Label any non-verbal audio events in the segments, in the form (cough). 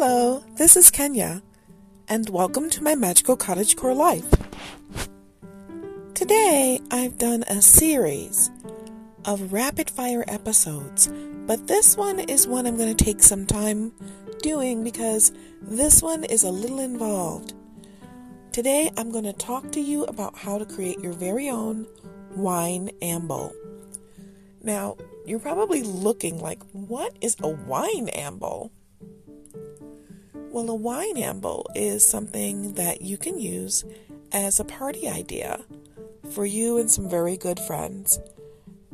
Hello, this is Kenya, and welcome to my magical cottagecore life. Today, I've done a series of rapid fire episodes, but this one is one I'm going to take some time doing because this one is a little involved. Today, I'm going to talk to you about how to create your very own wine amble. Now, you're probably looking like, what is a wine amble? Well, a wine amble is something that you can use as a party idea for you and some very good friends.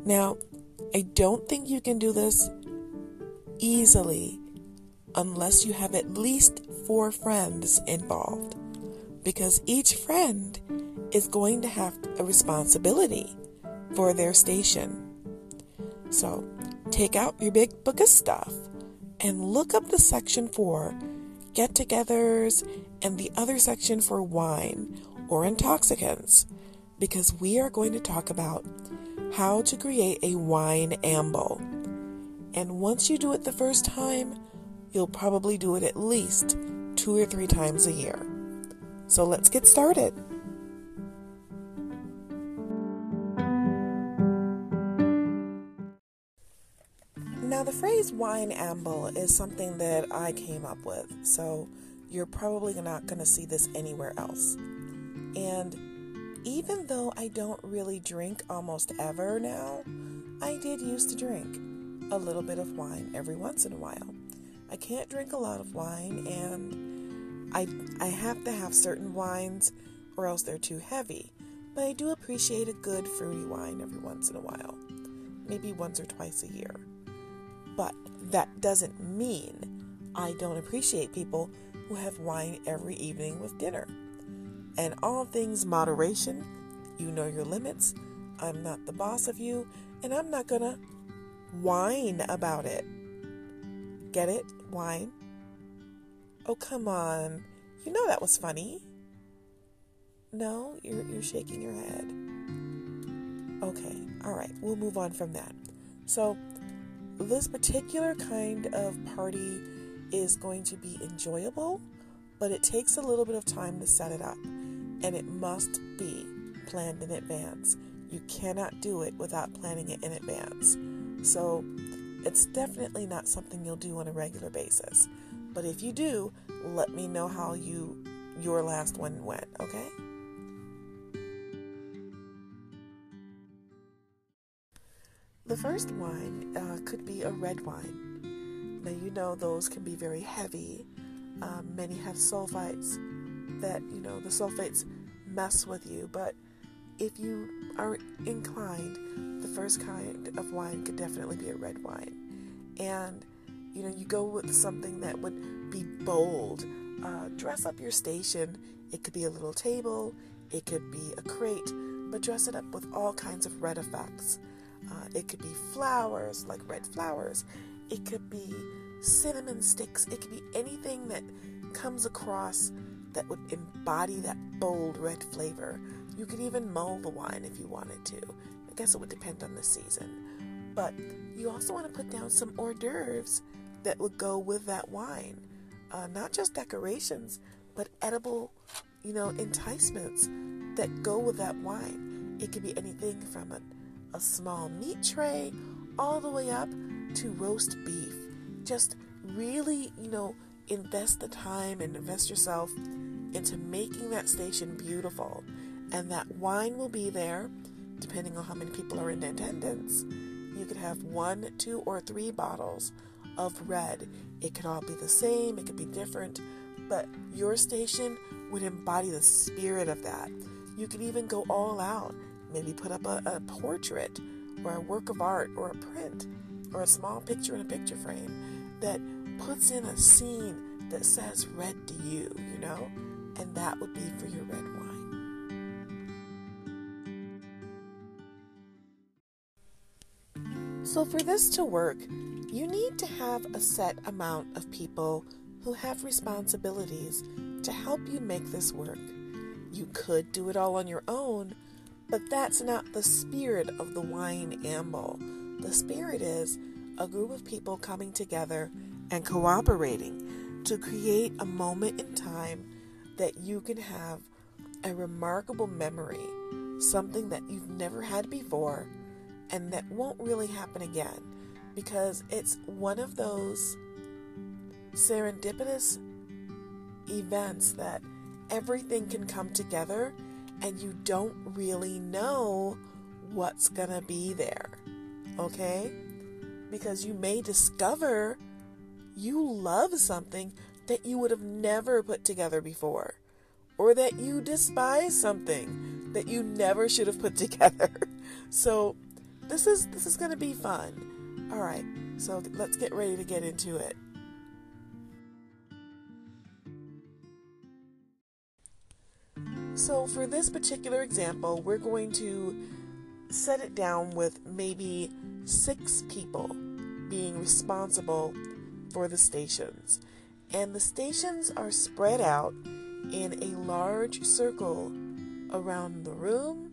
Now, I don't think you can do this easily unless you have at least four friends involved because each friend is going to have a responsibility for their station. So, take out your big book of stuff and look up the section for get togethers, and the other section for wine or intoxicants, because we are going to talk about how to create a wine amble. And once you do it the first time, you'll probably do it at least two or three times a year. So let's get started. The phrase wine amble is something that I came up with, so you're probably not going to see this anywhere else. And even though I don't really drink almost ever now, I did used to drink a little bit of wine every once in a while. I can't drink a lot of wine, and I, I have to have certain wines or else they're too heavy. But I do appreciate a good fruity wine every once in a while, maybe once or twice a year. That doesn't mean I don't appreciate people who have wine every evening with dinner. And all things moderation, you know your limits. I'm not the boss of you, and I'm not gonna whine about it. Get it? Wine? Oh, come on. You know that was funny. No, you're, you're shaking your head. Okay, all right, we'll move on from that. So, this particular kind of party is going to be enjoyable, but it takes a little bit of time to set it up, and it must be planned in advance. You cannot do it without planning it in advance. So, it's definitely not something you'll do on a regular basis. But if you do, let me know how you your last one went, okay? The first wine uh, could be a red wine. Now, you know those can be very heavy. Um, many have sulfites that, you know, the sulfates mess with you. But if you are inclined, the first kind of wine could definitely be a red wine. And, you know, you go with something that would be bold. Uh, dress up your station. It could be a little table, it could be a crate, but dress it up with all kinds of red effects. Uh, it could be flowers, like red flowers. It could be cinnamon sticks. It could be anything that comes across that would embody that bold red flavor. You could even mull the wine if you wanted to. I guess it would depend on the season. But you also want to put down some hors d'oeuvres that would go with that wine. Uh, not just decorations, but edible, you know, enticements that go with that wine. It could be anything from a a small meat tray all the way up to roast beef. Just really, you know, invest the time and invest yourself into making that station beautiful. And that wine will be there depending on how many people are in attendance. You could have one, two, or three bottles of red. It could all be the same, it could be different, but your station would embody the spirit of that. You could even go all out maybe put up a, a portrait or a work of art or a print or a small picture in a picture frame that puts in a scene that says red to you, you know? And that would be for your red wine. So, for this to work, you need to have a set amount of people who have responsibilities to help you make this work. You could do it all on your own, but that's not the spirit of the wine amble. The spirit is a group of people coming together and cooperating. to create a moment in time that you can have a remarkable memory, something that you've never had before, and that won't really happen again because it's one of those serendipitous events that everything can come together and you don't really know what's going to be there. Okay? Because you may discover you love something that you would have never put together before, or that you despise something that you never should have put (laughs) together. So, this is this is going to be fun. All right. So, let's get ready to get into it. So, for this particular example, we're going to set it down with maybe six people being responsible for the stations. And the stations are spread out in a large circle around the room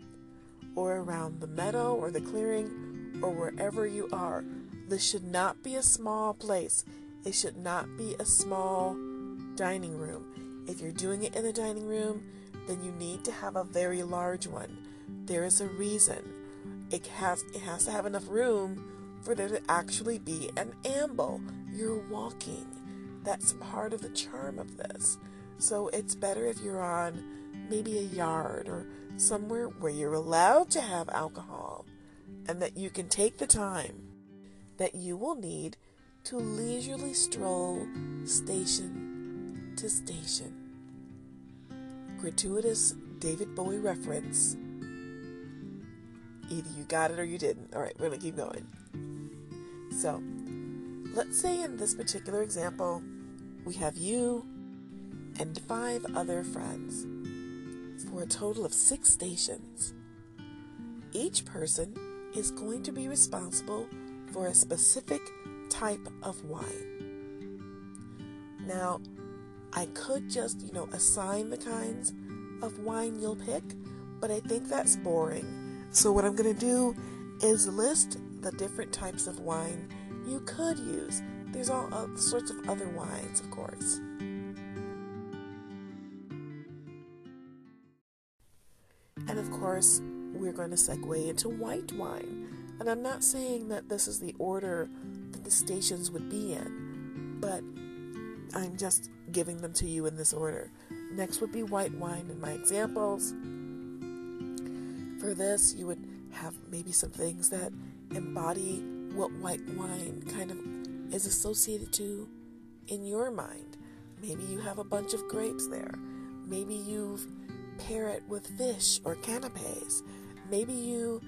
or around the meadow or the clearing or wherever you are. This should not be a small place. It should not be a small dining room. If you're doing it in the dining room, then you need to have a very large one. There is a reason. It has it has to have enough room for there to actually be an amble. You're walking. That's part of the charm of this. So it's better if you're on maybe a yard or somewhere where you're allowed to have alcohol and that you can take the time that you will need to leisurely stroll station to station gratuitous David Bowie reference. Either you got it or you didn't. All right, we're going to keep going. So, let's say in this particular example, we have you and five other friends for a total of six stations. Each person is going to be responsible for a specific type of wine. Now, I could just, you know, assign the kinds of wine you'll pick, but I think that's boring. So, what I'm going to do is list the different types of wine you could use. There's all sorts of other wines, of course. And of course, we're going to segue into white wine. And I'm not saying that this is the order that the stations would be in, but I'm just giving them to you in this order. Next would be white wine in my examples. For this, you would have maybe some things that embody what white wine kind of is associated to in your mind. Maybe you have a bunch of grapes there. Maybe you pair it with fish or canapes. Maybe you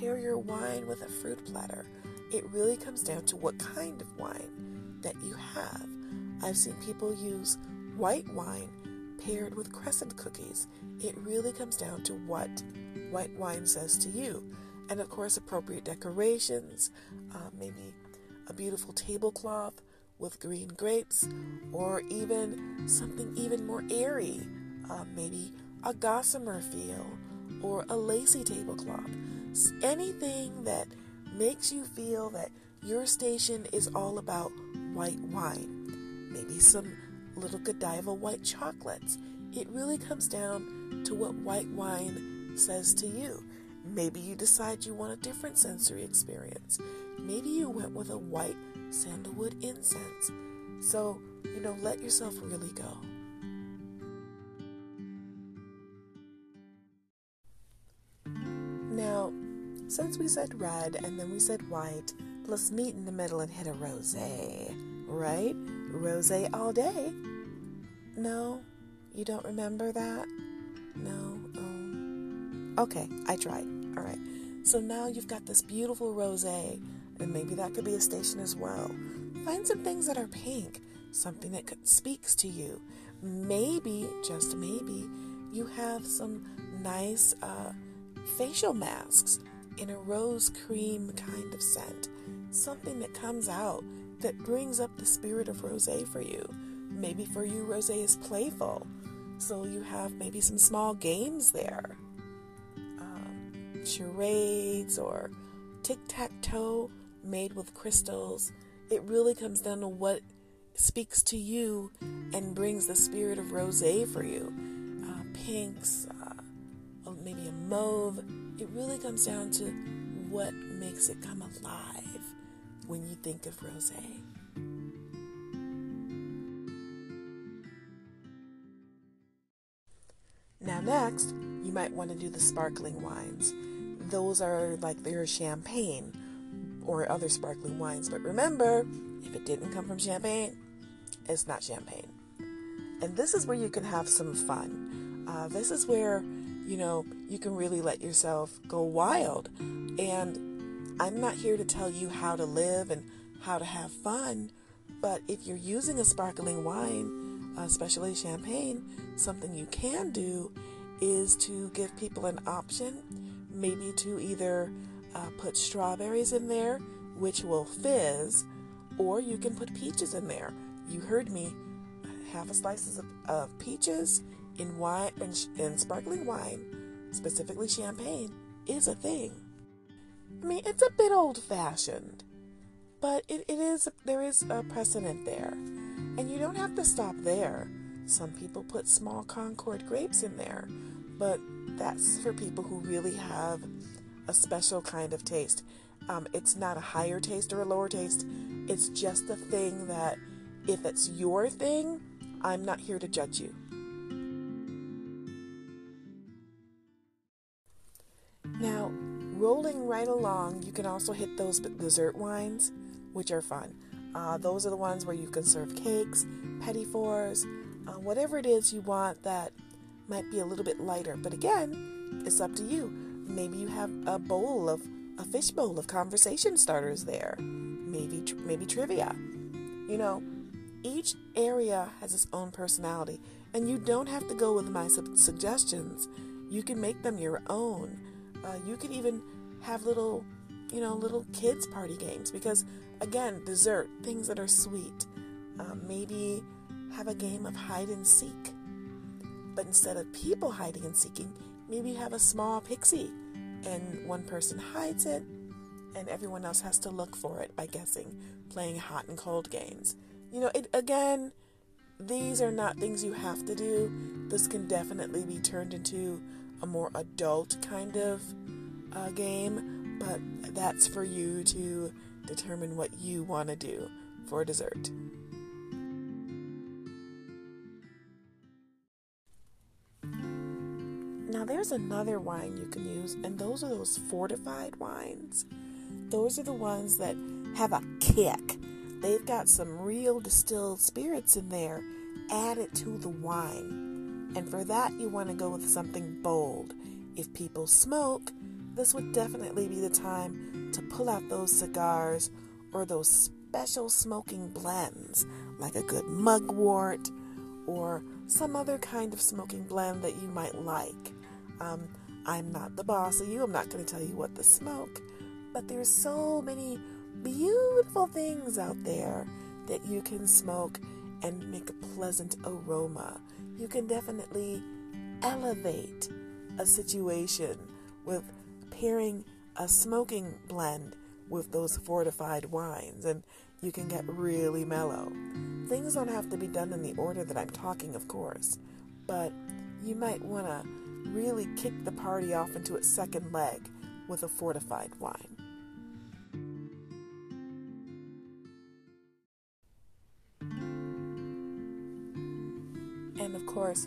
pair your wine with a fruit platter. It really comes down to what kind of wine that you have. I've seen people use white wine paired with crescent cookies. It really comes down to what white wine says to you. And of course, appropriate decorations, uh, maybe a beautiful tablecloth with green grapes, or even something even more airy, uh, maybe a gossamer feel or a lacy tablecloth. Anything that makes you feel that your station is all about white wine maybe some little Godiva white chocolates. It really comes down to what white wine says to you. Maybe you decide you want a different sensory experience. Maybe you went with a white sandalwood incense. So, you know, let yourself really go. Now, since we said red and then we said white, let's meet in the middle and hit a rose, right? Rose all day. No, you don't remember that? No. Um, okay, I tried. All right. So now you've got this beautiful rose, and maybe that could be a station as well. Find some things that are pink, something that speaks to you. Maybe, just maybe, you have some nice uh, facial masks in a rose cream kind of scent. Something that comes out that brings up the spirit of rose for you. Maybe for you, rose is playful. So you have maybe some small games there um, charades or tic tac toe made with crystals. It really comes down to what speaks to you and brings the spirit of rose for you. Uh, pinks, uh, maybe a mauve. It really comes down to what makes it come alive when you think of rose. Now, next, you might want to do the sparkling wines. Those are like their champagne or other sparkling wines. But remember, if it didn't come from champagne, it's not champagne. And this is where you can have some fun. Uh, this is where, you know, you can really let yourself go wild. And I'm not here to tell you how to live and how to have fun, but if you're using a sparkling wine, especially champagne, something you can do is to give people an option, maybe to either uh, put strawberries in there, which will fizz, or you can put peaches in there. You heard me. Half a slices of, of peaches in wine and in sparkling wine, specifically champagne, is a thing. I mean, it's a bit old-fashioned, but it, it is there is a precedent there, and you don't have to stop there. Some people put small Concord grapes in there, but that's for people who really have a special kind of taste. Um, it's not a higher taste or a lower taste. It's just a thing that if it's your thing, I'm not here to judge you. Now, rolling right along, you can also hit those dessert wines, which are fun. Uh, those are the ones where you can serve cakes, petit fours, uh, whatever it is you want that might be a little bit lighter. But again, it's up to you. Maybe you have a bowl of a fish bowl of conversation starters there. Maybe maybe trivia. You know, each area has its own personality, and you don't have to go with my su- suggestions. You can make them your own. Uh, you could even have little, you know, little kids party games because, again, dessert, things that are sweet. Uh, maybe have a game of hide and seek. But instead of people hiding and seeking, maybe have a small pixie and one person hides it and everyone else has to look for it by guessing, playing hot and cold games. You know, it again, these are not things you have to do. This can definitely be turned into a more adult kind of uh, game, but that's for you to determine what you want to do for dessert. Now, there's another wine you can use, and those are those fortified wines. Those are the ones that have a kick. They've got some real distilled spirits in there added to the wine. And for that, you want to go with something bold. If people smoke, this would definitely be the time to pull out those cigars or those special smoking blends, like a good mugwort or some other kind of smoking blend that you might like. Um, I'm not the boss of you. I'm not going to tell you what to smoke. But there's so many beautiful things out there that you can smoke and make a pleasant aroma. You can definitely elevate a situation with pairing a smoking blend with those fortified wines, and you can get really mellow. Things don't have to be done in the order that I'm talking, of course, but you might want to really kick the party off into its second leg with a fortified wine. Course,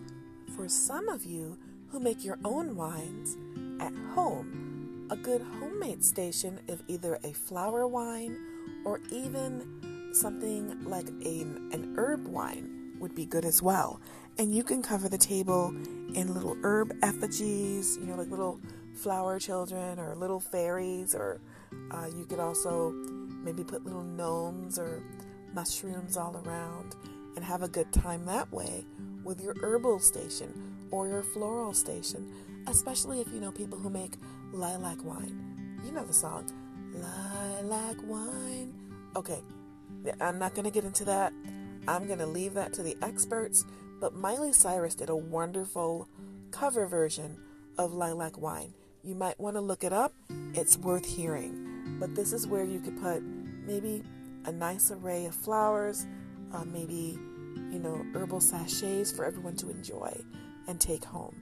for some of you who make your own wines at home, a good homemade station of either a flower wine or even something like a, an herb wine would be good as well. And you can cover the table in little herb effigies, you know, like little flower children or little fairies, or uh, you could also maybe put little gnomes or mushrooms all around and have a good time that way with your herbal station or your floral station, especially if you know people who make lilac wine. You know the song, Lilac Wine. Okay, I'm not going to get into that. I'm going to leave that to the experts but Miley Cyrus did a wonderful cover version of Lilac Wine. You might want to look it up, it's worth hearing. But this is where you could put maybe a nice array of flowers, uh, maybe, you know, herbal sachets for everyone to enjoy and take home.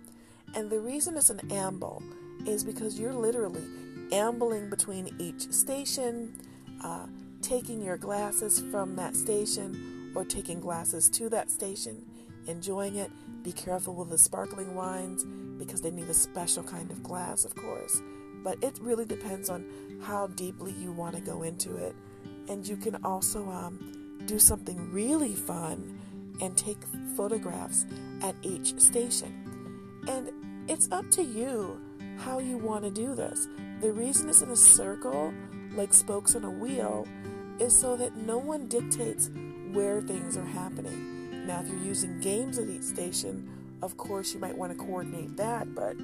And the reason it's an amble is because you're literally ambling between each station, uh, taking your glasses from that station or taking glasses to that station, enjoying it. Be careful with the sparkling wines because they need a special kind of glass, of course. But it really depends on how deeply you want to go into it. And you can also um, do something really fun and take photographs at each station. And it's up to you how you want to do this. The reason it's in a circle, like spokes on a wheel, is so that no one dictates where things are happening. Now, if you're using games at each station, of course you might want to coordinate that, but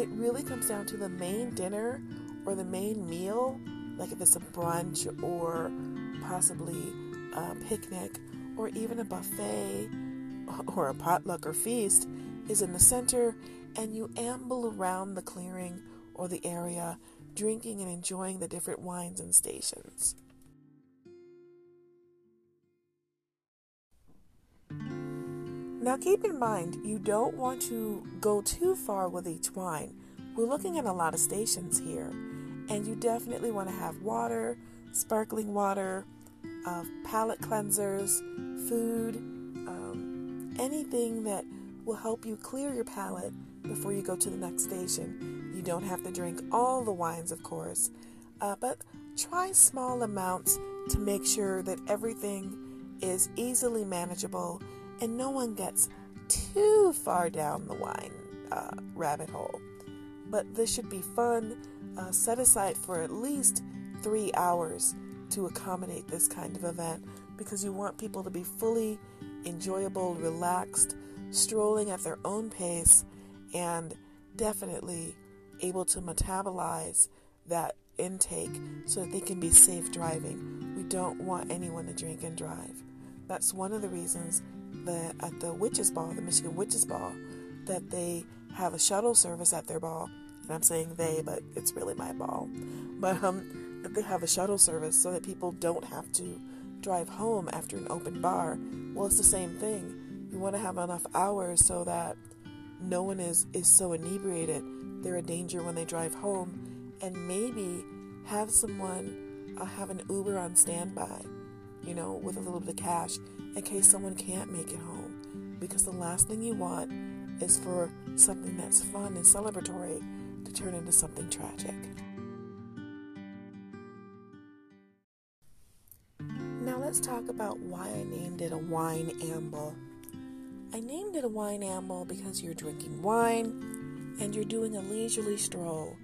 it really comes down to the main dinner or the main meal, like if it's a brunch or possibly a picnic or even a buffet (laughs) or a potluck or feast, is in the center, and you amble around the clearing or the area, drinking and enjoying the different wines and stations. Now, keep in mind, you don't want to go too far with each wine. We're looking at a lot of stations here, and you definitely want to have water, sparkling water, uh, palate cleansers, food, um, anything that will help you clear your palate before you go to the next station. You don't have to drink all the wines, of course, uh, but try small amounts to make sure that everything is easily manageable and no one gets too far down the wine uh, rabbit hole. But this should be fun, uh, set aside for at least three hours to accommodate this kind of event because you want people to be fully enjoyable, relaxed, strolling at their own pace, and definitely able to metabolize that intake so that they can be safe driving. We don't want anyone to drink and drive. That's one of the reasons that at the Witches Ball, the Michigan Witches Ball, that they have a shuttle service at their ball. And I'm saying they, but it's really my ball. But um, that they have a shuttle service so that people don't have to drive home after an open bar. Well, it's the same thing. You want to have enough hours so that no one is, is so inebriated they're a danger when they drive home, and maybe have someone uh, have an Uber on standby, you know, with a little bit of cash in case someone can't make it home. Because the last thing you want is for something that's fun and celebratory to turn into something tragic. Let's talk about why I named it a wine amble. I named it a wine amble because you're drinking wine and you're doing a leisurely stroll.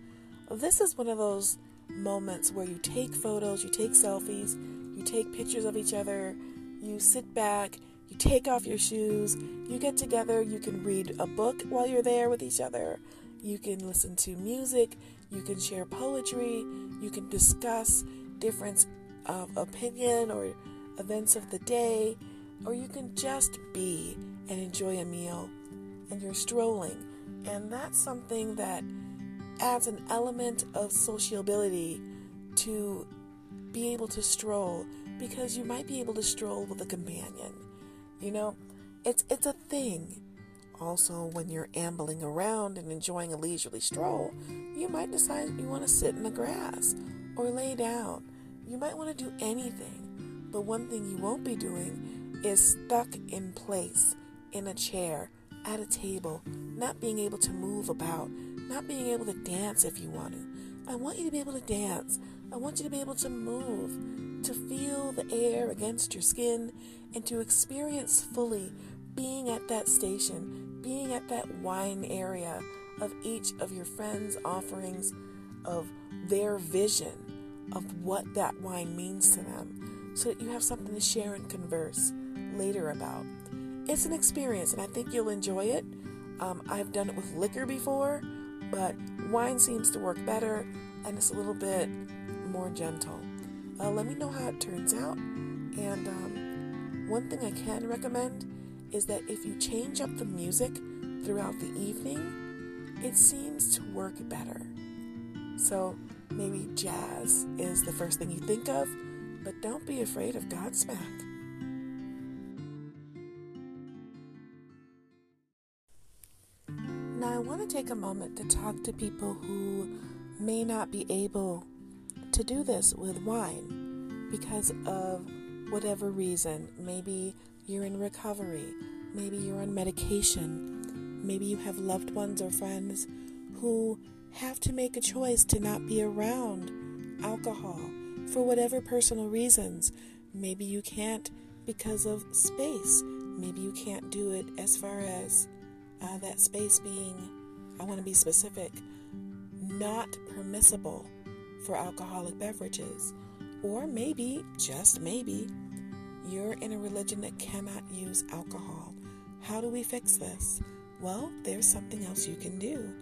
This is one of those moments where you take photos, you take selfies, you take pictures of each other, you sit back, you take off your shoes, you get together, you can read a book while you're there with each other, you can listen to music, you can share poetry, you can discuss different of opinion or events of the day, or you can just be and enjoy a meal and you're strolling. And that's something that adds an element of sociability to be able to stroll because you might be able to stroll with a companion. You know, it's it's a thing. Also, when you're ambling around and enjoying a leisurely stroll, you might decide you want to sit in the grass or lay down. You might want to do anything. But one thing you won't be doing is stuck in place in a chair, at a table, not being able to move about, not being able to dance if you want to. I want you to be able to dance. I want you to be able to move, to feel the air against your skin, and to experience fully being at that station, being at that wine area of each of your friends' offerings, of their vision of what that wine means to them, so that you have something to share and converse later about it's an experience, and I think you'll enjoy it. Um, I've done it with liquor before, but wine seems to work better, and it's a little bit more gentle. Uh, let me know how it turns out. And um, one thing I can recommend is that if you change up the music throughout the evening, it seems to work better. So maybe jazz is the first thing you think of, but don't be afraid of Godsmack. Now, I want to take a moment to talk to people who may not be able to do this with wine because of whatever reason. Maybe you're in recovery, maybe you're on medication, maybe you have loved ones or friends who have to make a choice to not be around alcohol for whatever personal reasons. Maybe you can't because of space. Maybe you can't do it as far as uh, that space being, I want to be specific, not permissible for alcoholic beverages. Or maybe, just maybe, you're in a religion that cannot use alcohol. How do we fix this? Well, there's something else you can do.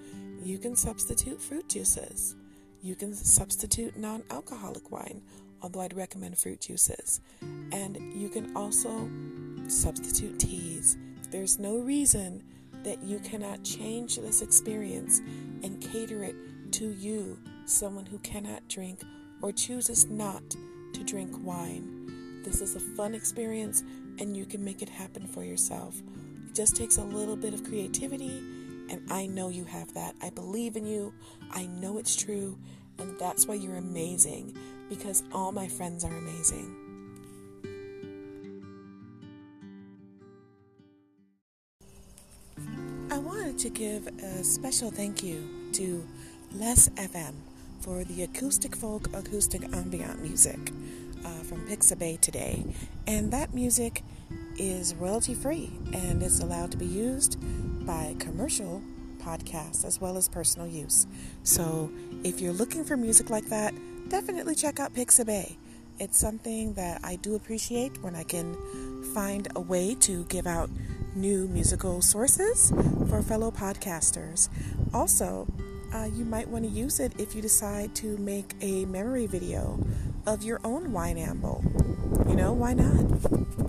You can substitute fruit juices. You can substitute non alcoholic wine, although I'd recommend fruit juices. And you can also substitute teas. There's no reason that you cannot change this experience and cater it to you, someone who cannot drink or chooses not to drink wine. This is a fun experience and you can make it happen for yourself. It just takes a little bit of creativity, and I know you have that. I believe in you, I know it's true, and that's why you're amazing because all my friends are amazing. I wanted to give a special thank you to Les FM for the acoustic folk, acoustic ambient music uh, from Pixabay today. And that music is royalty free and is allowed to be used by commercial podcasts as well as personal use. So if you're looking for music like that, definitely check out Pixabay. It's something that I do appreciate when I can find a way to give out new musical sources for fellow podcasters. Also, uh, you might want to use it if you decide to make a memory video of your own wine amble. You know, why not?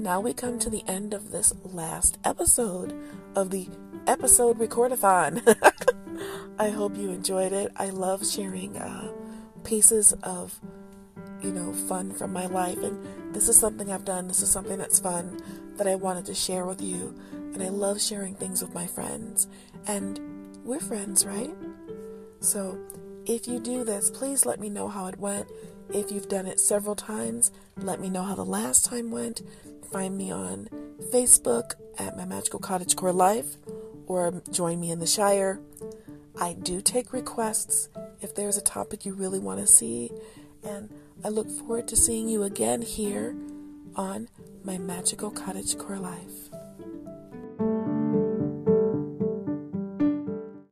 And now we come to the end of this last episode of the episode recordathon. (laughs) I hope you enjoyed it. I love sharing uh, pieces of, you know, fun from my life. And this is something I've done. This is something that's fun that I wanted to share with you. And I love sharing things with my friends. And we're friends, right? So if you do this, please let me know how it went. If you've done it several times, let me know how the last time went find me on Facebook at My Magical Cottage Core Life or join me in the Shire. I do take requests if there's a topic you really want to see, and I look forward to seeing you again here on My Magical Cottage Core Life.